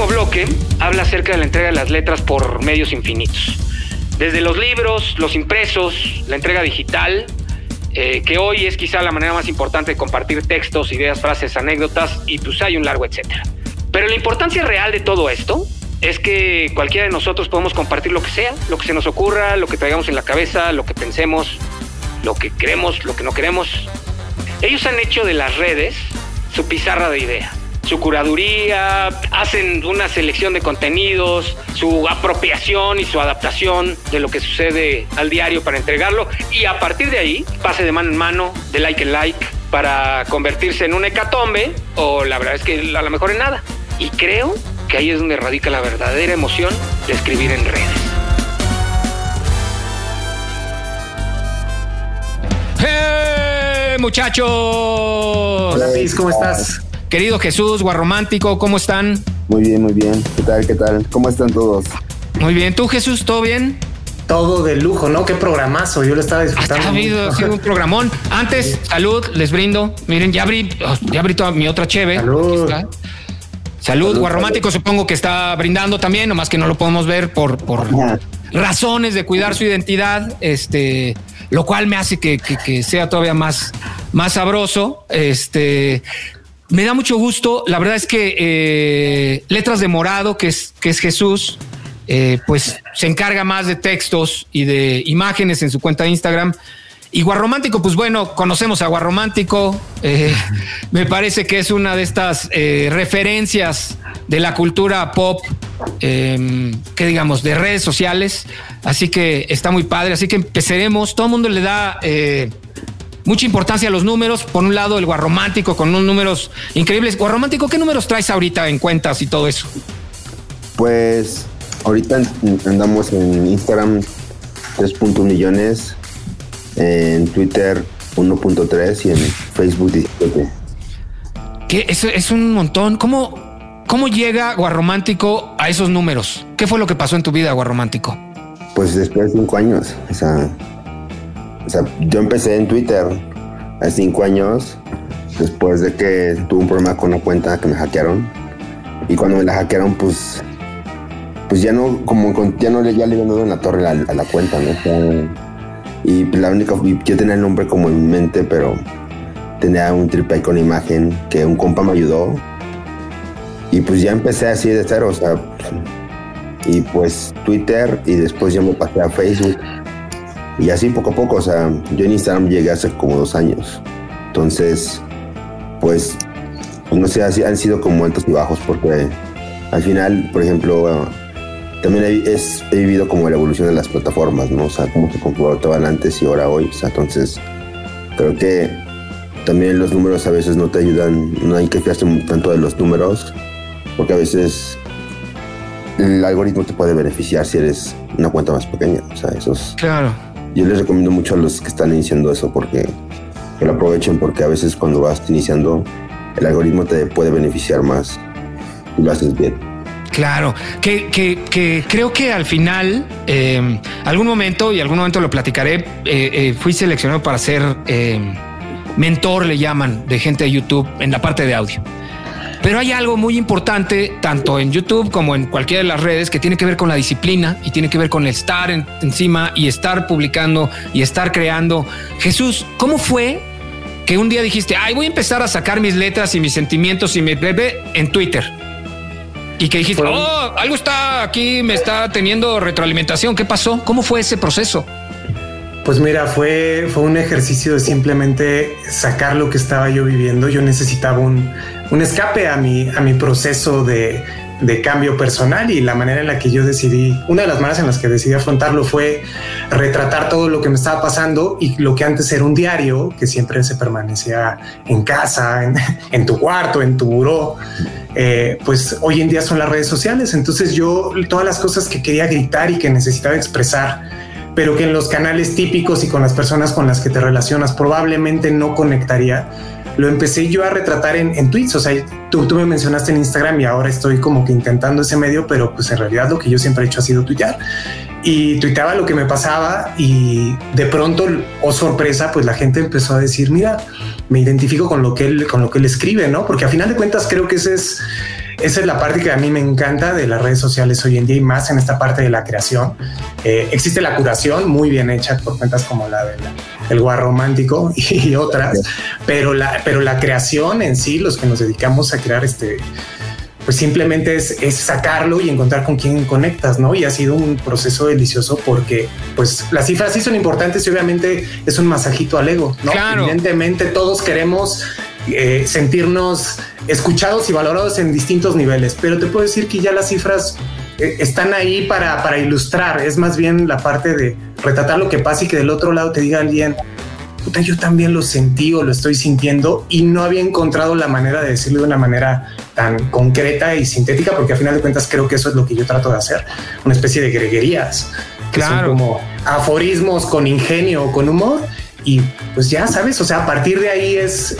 último bloque habla acerca de la entrega de las letras por medios infinitos. Desde los libros, los impresos, la entrega digital, eh, que hoy es quizá la manera más importante de compartir textos, ideas, frases, anécdotas, y pues hay un largo etcétera. Pero la importancia real de todo esto es que cualquiera de nosotros podemos compartir lo que sea, lo que se nos ocurra, lo que traigamos en la cabeza, lo que pensemos, lo que queremos, lo que no queremos. Ellos han hecho de las redes su pizarra de idea, su curaduría, hacen una selección de contenidos, su apropiación y su adaptación de lo que sucede al diario para entregarlo y a partir de ahí pase de mano en mano, de like en like, para convertirse en un hecatombe o la verdad es que a lo mejor en nada. Y creo que ahí es donde radica la verdadera emoción de escribir en redes. ¡Hey, muchachos! Hola, Luis, ¿cómo estás? Querido Jesús, Guarromántico, ¿cómo están? Muy bien, muy bien. ¿Qué tal? ¿Qué tal? ¿Cómo están todos? Muy bien. ¿Tú, Jesús, todo bien? Todo de lujo, ¿no? Qué programazo. Yo lo estaba disfrutando. Ha habido, sido un programón. Antes, salud, les brindo. Miren, ya abrí, ya abrí toda mi otra cheve. Salud. Salud, Guarromántico supongo que está brindando también, nomás que no lo podemos ver por, por razones de cuidar su identidad, este, lo cual me hace que, que, sea todavía más, más sabroso. Este, me da mucho gusto. La verdad es que eh, Letras de Morado, que es, que es Jesús, eh, pues se encarga más de textos y de imágenes en su cuenta de Instagram. Y Guarromántico, pues bueno, conocemos a Guarromántico. Eh, me parece que es una de estas referencias de la cultura pop, em, que digamos, de redes sociales. Así que está muy padre. Así que empezaremos. Todo el mundo le da mucha importancia a los números. Por un lado, el Guarromántico con unos números increíbles. Guarromántico, ¿qué números traes ahorita en cuentas y todo eso? Pues ahorita andamos en Instagram 3.1 millones en Twitter 1.3 y en Facebook 17. Que es, es un montón. ¿Cómo, ¿Cómo llega Guarromántico a esos números? ¿Qué fue lo que pasó en tu vida, Guarromántico? Pues después de cinco años. O sea, o sea, yo empecé en Twitter hace cinco años, después de que tuve un problema con una cuenta que me hackearon. Y cuando me la hackearon, pues, pues ya no, como ya no le, ya le había dado en la torre a, la cuenta, ¿no? Y la única, yo tenía el nombre como en mente, pero tenía un triple con imagen que un compa me ayudó. Y pues ya empecé así de cero, o sea, y pues Twitter y después ya me pasé a Facebook. Y así poco a poco, o sea, yo en Instagram llegué hace como dos años. Entonces, pues, no sé, han sido como altos y bajos porque al final, por ejemplo, también he, vivido como la evolución de las plataformas, ¿no? O sea, cómo se comportaban antes y ahora hoy. O sea, entonces, creo que también los números a veces no te ayudan, no hay que fiarse tanto de los números, porque a veces el algoritmo te puede beneficiar si eres una cuenta más pequeña. O sea, eso es. Claro. Yo les recomiendo mucho a los que están iniciando eso porque que lo aprovechen, porque a veces cuando vas iniciando, el algoritmo te puede beneficiar más y lo haces bien. Claro, que, que, creo que al final, eh, algún momento, y algún momento lo platicaré, eh, eh, fui seleccionado para ser em, mentor, le llaman, de gente de YouTube en la parte de audio. Pero hay algo muy importante, tanto en YouTube como en cualquiera de las redes, que tiene que ver con la disciplina y tiene que ver con estar encima y estar publicando y estar creando. Jesús, ¿cómo fue que un día dijiste, ay, voy a empezar a sacar mis letras y mis sentimientos y mi bebé en Twitter? Y que dijiste, oh, algo está aquí, me está teniendo retroalimentación. ¿Qué pasó? ¿Cómo fue ese proceso? Pues mira, fue, fue un ejercicio de simplemente sacar lo que estaba yo viviendo. Yo necesitaba un, un escape a mi, a mi proceso de, de cambio personal y la manera en la que yo decidí, una de las maneras en las que decidí afrontarlo fue retratar todo lo que me estaba pasando y lo que antes era un diario, que siempre se permanecía en casa, en, tu cuarto, en tu buró, eh, pues hoy en día son las redes sociales. Entonces yo todas las cosas que quería gritar y que necesitaba expresar, pero que en los canales típicos y con las personas con las que te relacionas probablemente no conectaría, lo empecé yo a retratar en, tweets. O sea, tú, tú me mencionaste en Instagram y ahora estoy como que intentando ese medio, pero pues en realidad lo que yo siempre he hecho ha sido tuitear. Y tuiteaba lo que me pasaba y de pronto, oh sorpresa, pues la gente empezó a decir, mira, me identifico con lo que él, con lo que él escribe, ¿no? Porque a final de cuentas creo que ese es esa es la parte que a mí me encanta de las redes sociales hoy en día y más en esta parte de la creación. Eh, existe la curación muy bien hecha por cuentas como la del el romántico y otras, pero la, pero la creación en sí, los que nos dedicamos a crear este pues simplemente es, sacarlo y encontrar con quién conectas, ¿no? Y ha sido un proceso delicioso porque, pues, las cifras sí son importantes y obviamente es un masajito al ego, ¿no? Evidentemente todos queremos eh, sentirnos escuchados y valorados en distintos niveles, pero te puedo decir que ya las cifras eh, están ahí para, para ilustrar, es más bien la parte de retratar lo que pasa y que del otro lado te diga alguien, puta, yo también lo sentí o lo estoy sintiendo y no había encontrado la manera de decirlo de una manera tan concreta y sintética, porque a final de cuentas creo que eso es lo que yo trato de hacer, una especie de greguerías, que son como aforismos con ingenio o con humor y pues ya sabes, o sea, a partir de ahí es,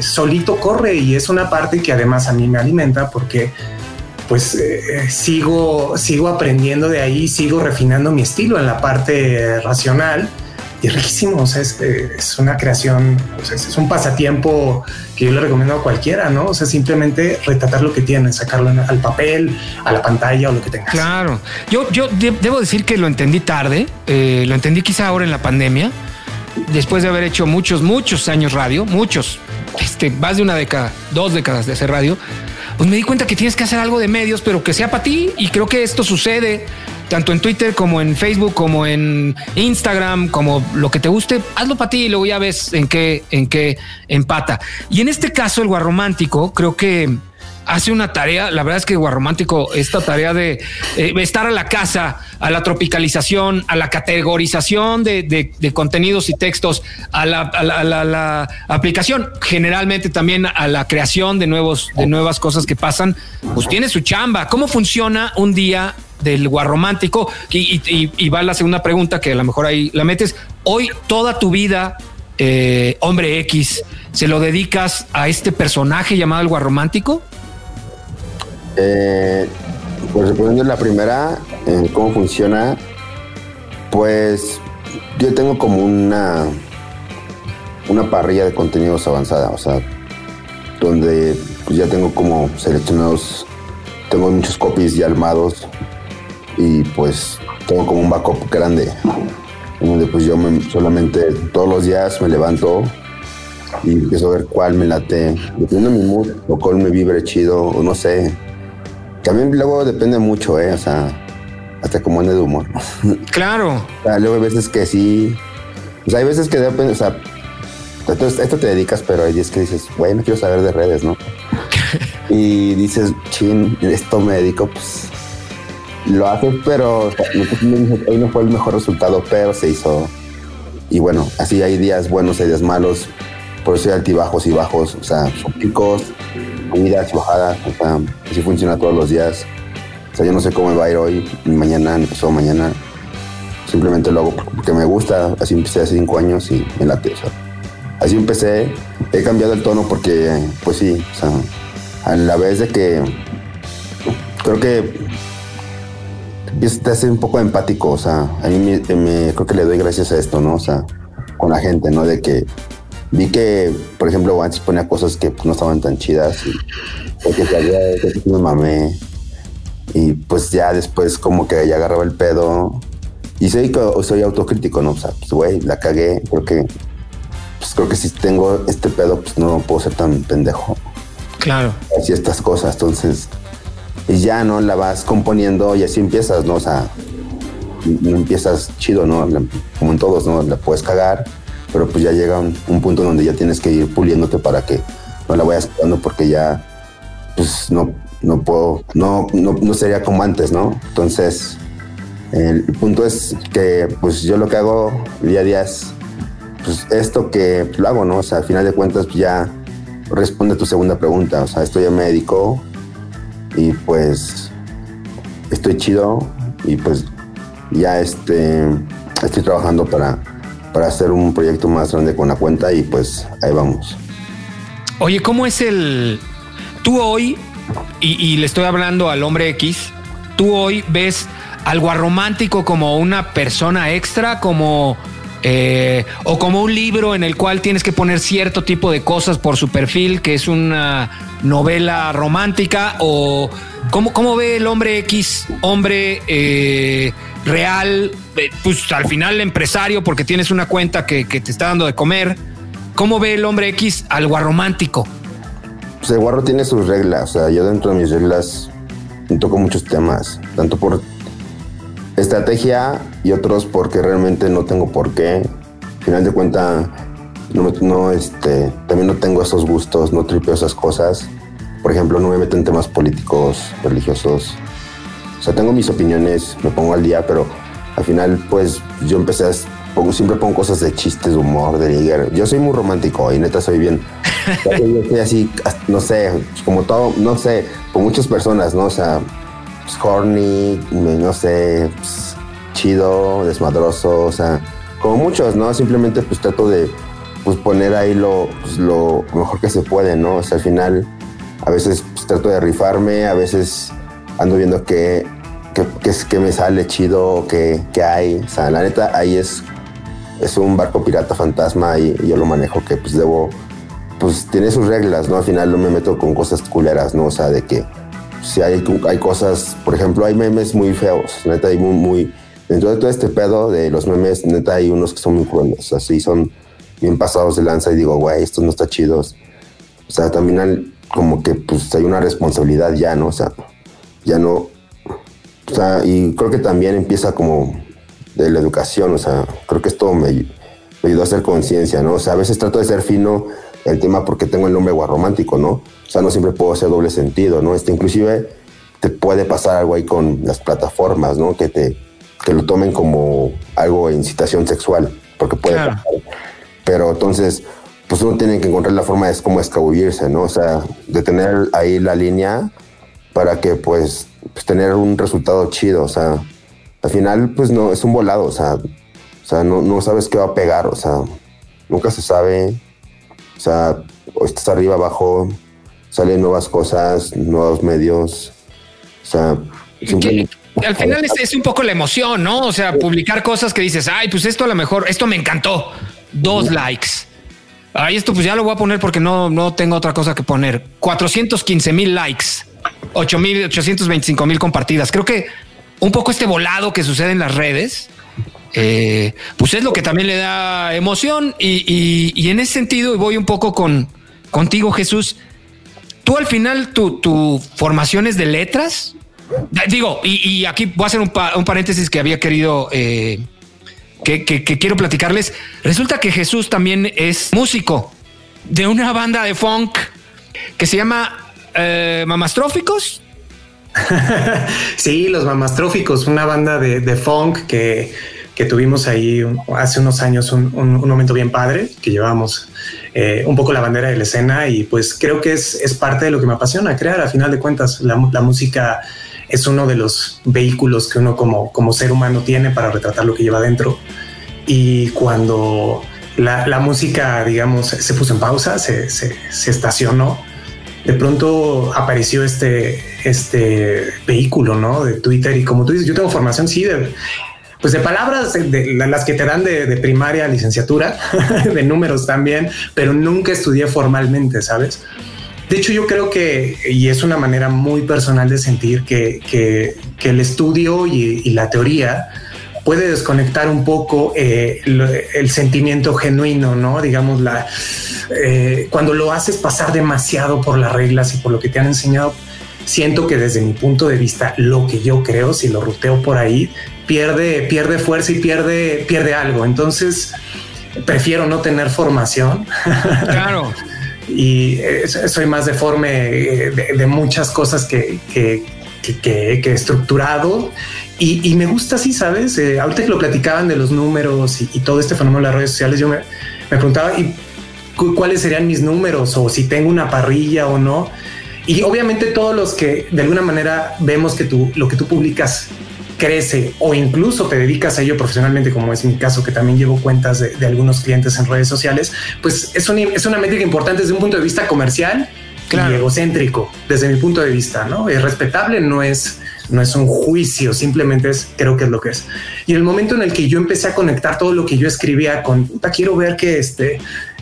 solito corre y es una parte que además a mí me alimenta porque pues eh, sigo, sigo aprendiendo de ahí, sigo refinando mi estilo en la parte racional y es riquísimo. O sea, es, eh, una creación, es un pasatiempo que yo le recomiendo a cualquiera, ¿no? O sea, simplemente retratar lo que tienes, sacarlo al papel, a la pantalla o lo que tengas. Claro. Yo, yo debo decir que lo entendí tarde, eh, lo entendí quizá ahora en la pandemia, después de haber hecho muchos, muchos años radio, muchos, este, más de una década, dos décadas de hacer radio pues me di cuenta que tienes que hacer algo de medios, pero que sea para ti. Y creo que esto sucede tanto en Twitter como en Facebook, como en Instagram, como lo que te guste, hazlo para ti y luego ya ves en qué, en qué empata. Y en este caso, el guarromántico, creo que hace una tarea, la verdad es que Guarromántico, esta tarea de eh, estar a la casa, a la tropicalización, a la categorización de, contenidos y textos, a la, aplicación, generalmente también a la creación de, nuevos, de nuevas cosas que pasan, pues tiene su chamba. ¿Cómo funciona un día del guarromántico? Y, y, va la segunda pregunta, que a lo mejor ahí la metes. Hoy toda tu vida, eh, hombre X, ¿se lo dedicas a este personaje llamado el guarromántico? Eh, pues respondiendo la primera, cómo funciona, pues yo tengo como una una parrilla de contenidos avanzada, o sea, donde pues, ya tengo como seleccionados, tengo muchos copies ya armados y pues tengo como un backup grande, donde pues yo solamente todos los días me levanto y empiezo a ver cuál me late, dependiendo de mi mood, o cuál me vibre chido, o no sé, también luego depende mucho, ¿eh? O sea, hasta como ande de humor. Claro. o sea, luego hay veces que sí. O sea, hay veces que depende, o sea, esto, te dedicas, pero hay días que dices, bueno, no quiero saber de redes, ¿no? y dices, chin, esto me dedico, pues lo haces, pero hoy no fue el mejor resultado, pero se hizo. Y bueno, así hay días buenos, hay días malos, por eso hay altibajos y bajos, o sea, son picos, subidas y bajadas, o sea, así funciona todos los días. O sea, yo no sé cómo me va a ir hoy, ni mañana, ni pasado mañana. Simplemente lo hago porque me gusta. Así empecé hace cinco años y me late. O sea, así empecé. He cambiado el tono porque, pues sí, o sea, a la vez de que creo que te hace un poco empático. O sea, a mí me, me, creo que le doy gracias a esto, ¿no? O sea, con la gente, ¿no? De que vi que, por ejemplo, antes ponía cosas que pues, no estaban tan chidas y porque sabía que me mamé. Y pues ya después como que ya agarraba el pedo. Y soy, soy autocrítico, ¿no? O sea, pues güey, la cagué. Creo que, pues creo que si tengo este pedo, pues no puedo ser tan pendejo. Claro. Así estas cosas. Entonces, y ya, ¿no? La vas componiendo y así empiezas, ¿no? O sea, no empiezas chido, ¿no? Como en todos, ¿no? La puedes cagar pero pues ya llega un, punto donde ya tienes que ir puliéndote para que no la vayas cagando porque ya pues no, no puedo, no, no, sería como antes, ¿no? Entonces, el punto es que pues yo lo que hago día a día es pues esto que lo hago, ¿no? O sea, al final de cuentas pues, ya responde a tu segunda pregunta, o sea, esto ya me dedicó y pues estoy chido y pues ya este, estoy trabajando para para hacer un proyecto más grande con la cuenta y pues ahí vamos. Oye, ¿cómo es el... Tú hoy, y, le estoy hablando al hombre X, tú hoy ves algo romántico como una persona extra, como, Eh, o como un libro en el cual tienes que poner cierto tipo de cosas por su perfil, que es una novela romántica, o cómo, cómo ve el hombre X, hombre eh, real, eh, pues al final empresario, porque tienes una cuenta que, te está dando de comer. ¿Cómo ve el hombre X al guarromántico? Pues el guarro tiene sus reglas, o sea, yo dentro de mis reglas toco muchos temas, tanto por estrategia y otros porque realmente no tengo por qué. Al final de cuentas, no, no, este, también no tengo esos gustos, no tripeo esas cosas. Por ejemplo, no me meto en temas políticos, religiosos. O sea, tengo mis opiniones, me pongo al día, pero al final, pues yo empecé a. Pongo, siempre pongo cosas de chistes, de humor, de ligar. Yo soy muy romántico y neta soy bien. yo soy así, no sé, como todo, no sé, con muchas personas, ¿no? O sea, pues, horny, no sé, pues, chido, desmadroso, o sea, como muchos, ¿no? Simplemente pues trato de pues, poner ahí lo, pues, lo mejor que se puede, ¿no? O sea, al final a veces pues, trato de rifarme, a veces ando viendo qué, qué, qué, qué me sale chido, qué, qué hay. O sea, la neta, ahí es, es un barco pirata fantasma y, y yo lo manejo que pues debo, pues tiene sus reglas, ¿no? Al final no me meto con cosas culeras, ¿no? O sea, de que si hay, hay cosas, por ejemplo, hay memes muy feos, neta, hay muy, muy, dentro de todo este pedo de los memes, neta, hay unos que son muy crueles, así son bien pasados de lanza y digo, güey, estos no está chidos. O sea, también como que pues hay una responsabilidad ya, ¿no? O sea, ya no, o sea, y creo que también empieza como de la educación, o sea, creo que esto me, me ayudó a hacer conciencia, ¿no? O sea, a veces trato de ser fino el tema porque tengo el nombre guarromántico, ¿no? O sea, no siempre puedo hacer doble sentido, ¿no? Este, inclusive te puede pasar algo ahí con las plataformas, ¿no? Que te que lo tomen como algo de incitación sexual, porque puede claro. pasar. Pero entonces, pues uno tiene que encontrar la forma de cómo escabullirse, ¿no? O sea, de tener ahí la línea para que, pues, pues, tener un resultado chido, o sea, al final, pues no, es un volado, o sea, o sea, no, no sabes qué va a pegar, o sea, nunca se sabe, o sea, o estás arriba, abajo, salen nuevas cosas, nuevos medios, o sea, al final es, es, un poco la emoción, ¿no? O sea, publicar cosas que dices, ay, pues esto a lo mejor, esto me encantó. Dos likes. Ay, esto pues ya lo voy a poner porque no, no tengo otra cosa que poner. 415 mil likes, 8 mil, 825 mil compartidas. Creo que un poco este volado que sucede en las redes, eh, pues es lo que también le da emoción. Y, en ese sentido, y voy un poco con contigo, Jesús. Tú al final, tu, formación es de letras, Digo, y, aquí voy a hacer un, pa, un, paréntesis que había querido, eh, que, quiero platicarles. Resulta que Jesús también es músico de una banda de funk que se llama eh, Mamastróficos. sí, los Mamastróficos, una banda de funk que, que, tuvimos ahí hace unos años, un, un, un momento bien padre, que llevamos eh, un poco la bandera de la escena y pues creo que es, es parte de lo que me apasiona crear, a final de cuentas, la, la música es uno de los vehículos que uno como, como ser humano tiene para retratar lo que lleva dentro. Y cuando la, la música, digamos, se puso en pausa, se, se, se, estacionó, de pronto apareció este, este vehículo, ¿no? De Twitter. Y como tú dices, yo tengo formación, sí, de, pues de palabras, de, las que te dan de, primaria, licenciatura, de números también, pero nunca estudié formalmente, ¿sabes? De hecho, yo creo que, y es una manera muy personal de sentir que, que, el estudio y, la teoría puede desconectar un poco eh, el, el, sentimiento genuino, ¿no? Digamos, la, eh, cuando lo haces pasar demasiado por las reglas y por lo que te han enseñado, siento que desde mi punto de vista, lo que yo creo, si lo ruteo por ahí, pierde, pierde fuerza y pierde, pierde algo. Entonces, prefiero no tener formación. Claro y soy más deforme de, de muchas cosas que, que, que, estructurado y, y, me gusta así, ¿sabes? Eh, ahorita que lo platicaban de los números y, y, todo este fenómeno de las redes sociales, yo me, me preguntaba ¿y cuáles serían mis números o si tengo una parrilla o no. Y obviamente todos los que de alguna manera vemos que tú, lo que tú publicas crece o incluso te dedicas a ello profesionalmente, como es mi caso, que también llevo cuentas de, de algunos clientes en redes sociales, pues es, un, es, una métrica importante desde un punto de vista comercial claro. y egocéntrico, desde mi punto de vista, ¿no? Es respetable, no es, no es un juicio, simplemente es, creo que es lo que es. Y el momento en el que yo empecé a conectar todo lo que yo escribía con, puta, quiero ver que este,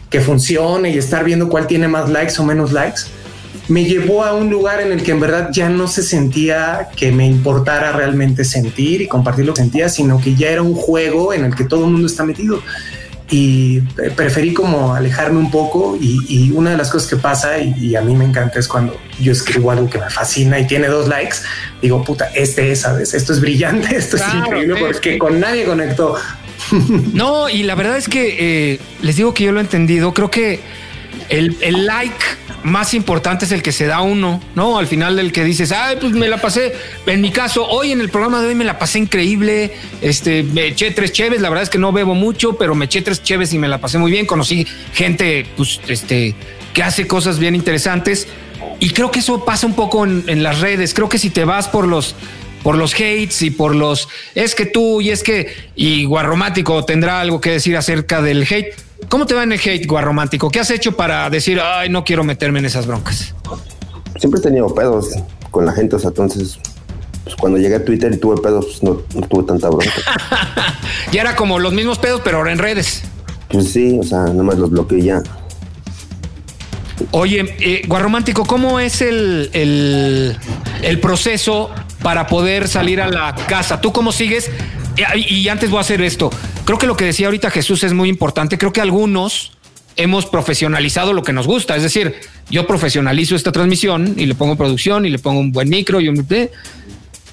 que funcione y estar viendo cuál tiene más likes o menos likes, me llevó a un lugar en el que en verdad ya no se sentía que me importara realmente sentir y compartir lo que sentía, sino que ya era un juego en el que todo el mundo está metido y preferí como alejarme un poco y, una de las cosas que pasa y, a mí me encanta es cuando yo escribo algo que me fascina y tiene dos likes, digo, puta, este es, ¿sabes? Esto es brillante, esto es increíble porque con nadie conectó. No, y la verdad es que eh, les digo que yo lo he entendido, creo que el, el like más importante es el que se da uno, ¿no? Al final del que dices, ay, pues me la pasé. En mi caso, hoy en el programa de hoy me la pasé increíble. Este, me eché tres cheves. La verdad es que no bebo mucho, pero me eché tres cheves y me la pasé muy bien. Conocí gente, pues, este, que hace cosas bien interesantes. Y creo que eso pasa un poco en, en las redes. Creo que si te vas por los por los hates y por los es que tú y es que y Guarromático tendrá algo que decir acerca del hate ¿Cómo te va en el hate, guarromántico? ¿Qué has hecho para decir, ay, no quiero meterme en esas broncas? Siempre he tenido pedos con la gente, o sea, entonces, pues cuando llegué a Twitter y tuve pedos, pues no, tuve tanta bronca. ya era como los mismos pedos, pero ahora en redes. Pues sí, o sea, nada más los bloqueé ya. Oye, eh, Guarromántico, ¿cómo es el, el, el proceso para poder salir a la casa? ¿Tú cómo sigues? Y antes voy a hacer esto. Creo que lo que decía ahorita Jesús es muy importante. Creo que algunos hemos profesionalizado lo que nos gusta. Es decir, yo profesionalizo esta transmisión y le pongo producción y le pongo un buen micro y un...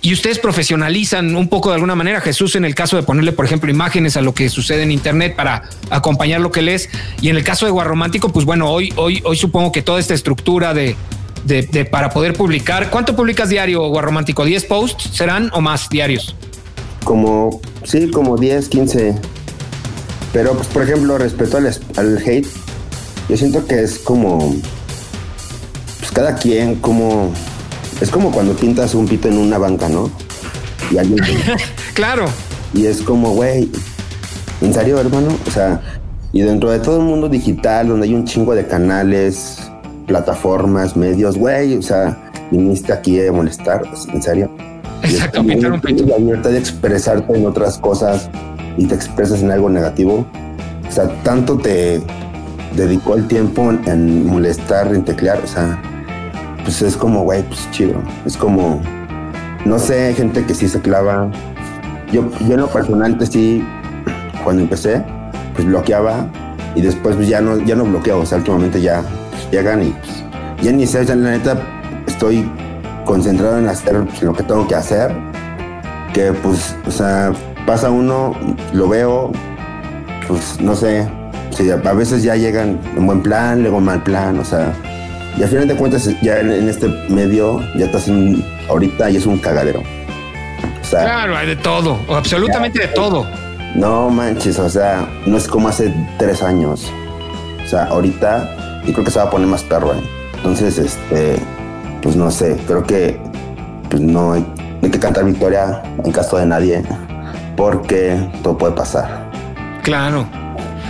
Y ustedes profesionalizan un poco de alguna manera. Jesús, en el caso de ponerle, por ejemplo, imágenes a lo que sucede en Internet para acompañar lo que lees. Y en el caso de Guarromántico, pues bueno, hoy, hoy, hoy supongo que toda esta estructura de, de, para poder publicar. ¿Cuánto publicas diario, Guarromántico? ¿10 posts serán o más diarios? Como, sí, como 10, 15. Pero, pues, por ejemplo, respecto al, al hate, yo siento que es como, pues cada quien, como, es como cuando pintas un pito en una banca, ¿no? Y alguien... claro. Y es como, güey, ¿en serio, hermano? O sea, y dentro de todo el mundo digital, donde hay un chingo de canales, plataformas, medios, güey, o sea, viniste aquí a molestar, ¿en serio? Exacto, La libertad de expresarte en otras cosas y te expresas en algo negativo. O sea, tanto te dedicó el tiempo en, molestar, en teclear. O sea, pues es como, güey, pues chido. Es como, no sé, gente que sí se clava. Yo, yo en lo personal, pues sí, cuando empecé, pues bloqueaba y después pues ya no, ya no bloqueo. O sea, últimamente ya pues, llegan y pues, ya ni sé, la neta, estoy concentrado en hacer lo que tengo que hacer, que pues, o sea, pasa uno, lo veo, pues no sé, a veces ya llegan en buen plan, luego en mal plan, o sea, y al final de cuentas ya en, este medio ya estás en, ahorita y es un cagadero. claro, hay de todo, absolutamente de todo. No manches, o sea, no es como hace tres años. O sea, ahorita, y creo que se va a poner más perro, ¿eh? Entonces, este, pues no sé, creo que pues no hay, que cantar victoria en caso de nadie, porque todo puede pasar. Claro.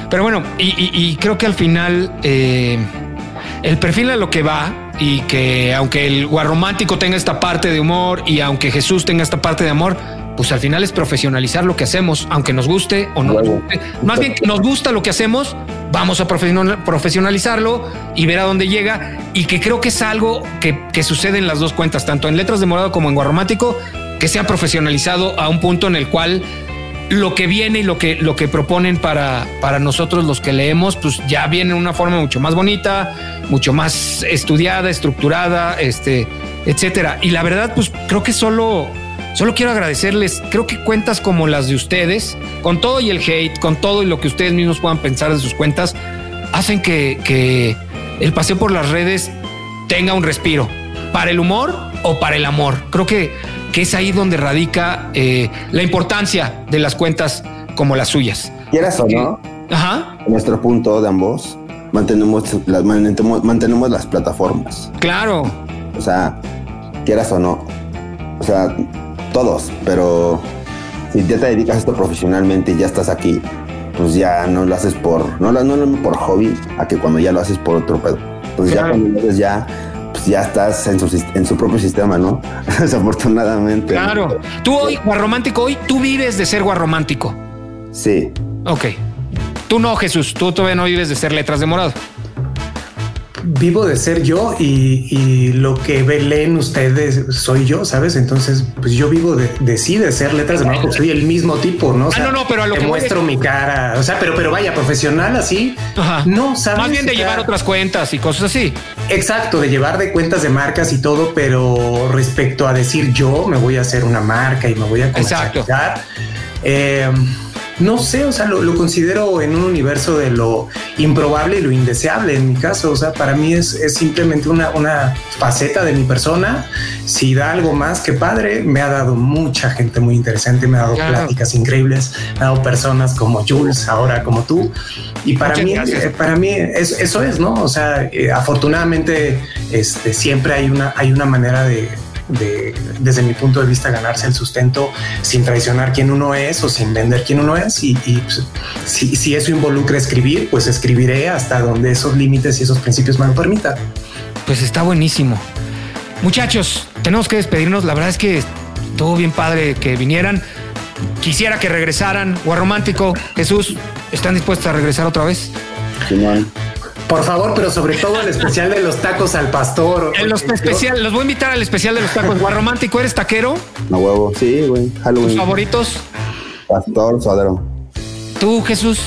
Pero bueno, y, creo que al final eh, el perfil a lo que va y que aunque el guarromántico tenga esta parte de humor y aunque Jesús tenga esta parte de amor, pues al final es profesionalizar lo que hacemos, aunque nos guste o no nos guste. Más bien nos gusta lo que hacemos, vamos a profesionalizarlo y ver a dónde llega. Y que creo que es algo que, sucede en las dos cuentas, tanto en Letras de Morado como en Guarromático, que se ha profesionalizado a un punto en el cual lo que viene y lo que, lo que proponen para, para nosotros los que leemos, pues ya viene de una forma mucho más bonita, mucho más estudiada, estructurada, este, etcétera. Y la verdad, pues creo que solo Solo quiero agradecerles, creo que cuentas como las de ustedes, con todo y el hate, con todo y lo que ustedes mismos puedan pensar de sus cuentas, hacen que, el paseo por las redes tenga un respiro, para el humor o para el amor. Creo que, que es ahí donde radica eh, la importancia de las cuentas como las suyas. Quieras o no, Ajá. nuestro punto de ambos, mantenemos las, mantenemos las plataformas. Claro. O sea, quieras o no. O sea, todos, pero si ya te dedicas a esto profesionalmente y ya estás aquí, pues ya no lo haces por, no, no, no por hobby, a que cuando ya lo haces por otro pedo. Pues ya cuando lo haces ya, pues pues ya estás en su, en su propio sistema, ¿no? Desafortunadamente. Claro. Tú hoy, guarromántico, hoy tú vives de ser guarromántico. Sí. Ok. Tú no, Jesús. Tú todavía no vives de ser letras de morado. Vivo de ser yo y, y lo que leen ustedes soy yo, ¿sabes? Entonces, pues yo vivo de, de sí, de ser letras de marco, soy el mismo tipo, ¿no? O Ah, no, no, pero a lo te que voy muestro es- mi cara, o sea, pero, pero vaya, profesional así, Ajá. no, ¿sabes? Más bien de sea, llevar otras cuentas y cosas así. Exacto, de llevar de cuentas de marcas y todo, pero respecto a decir yo me voy a hacer una marca y me voy a Exacto. comercializar, eh, no sé, o sea, lo, lo considero en un universo de lo improbable y lo indeseable en mi caso, o sea, para mí es, es simplemente una, una faceta de mi persona, si da algo más que padre, me ha dado mucha gente muy interesante, me ha dado Claro. pláticas increíbles, me ha dado personas como Jules, ahora como tú, y para Muchas mí, gracias. eh, para mí es- eso es, ¿no? O sea, eh, afortunadamente este, siempre hay una, hay una manera de, de, desde mi punto de vista, ganarse el sustento sin traicionar quién uno es o sin vender quién uno es. Y, y, pues, si, si eso involucra escribir, pues escribiré hasta donde esos límites y esos principios me lo permitan. Pues está buenísimo. Muchachos, tenemos que despedirnos. La verdad es que estuvo bien padre que vinieran. Quisiera que regresaran. Guarromántico, Jesús, ¿están dispuestos a regresar otra vez? Simón. Por favor, pero sobre todo el especial de los tacos al pastor. En los Yo- especial, los voy a invitar al especial de los tacos. Guarromántico, ¿eres taquero? A huevo. Sí, güey. ¿Tus Halloween. favoritos? Pastor, suadero. ¿Tú, Jesús?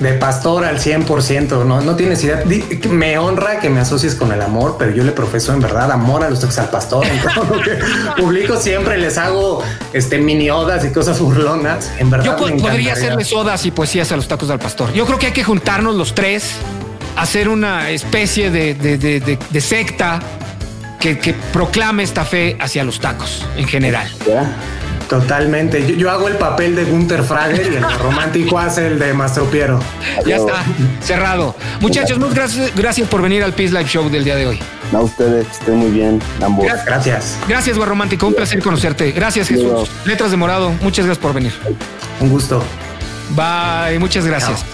De pastor al 100%, no, no tienes idea. Me honra que me asocies con el amor, pero yo le profeso en verdad amor a los tacos al pastor. En todo lo que publico siempre les hago este, mini odas y cosas burlonas. En verdad, Yo me podría encantaría. hacerle sodas y poesías a los tacos al pastor. Yo creo que hay que juntarnos los tres, hacer una especie de, de- de- secta que, que proclame esta fe hacia los tacos en general. ¿Ya? Totalmente. Yo, yo hago el papel de Gunther Frager y el romántico hace el de Mastro Piero. Ya está, cerrado. Muchachos, muchas gracias, gracias por venir al Peace Live Show del día de hoy. No, a ustedes, que estén muy bien. Ambos. Gracias. Gracias. Gracias, Guarromántico. Un placer conocerte. Gracias, Jesús. Letras de Morado, muchas gracias por venir. Un gusto. Bye, muchas gracias.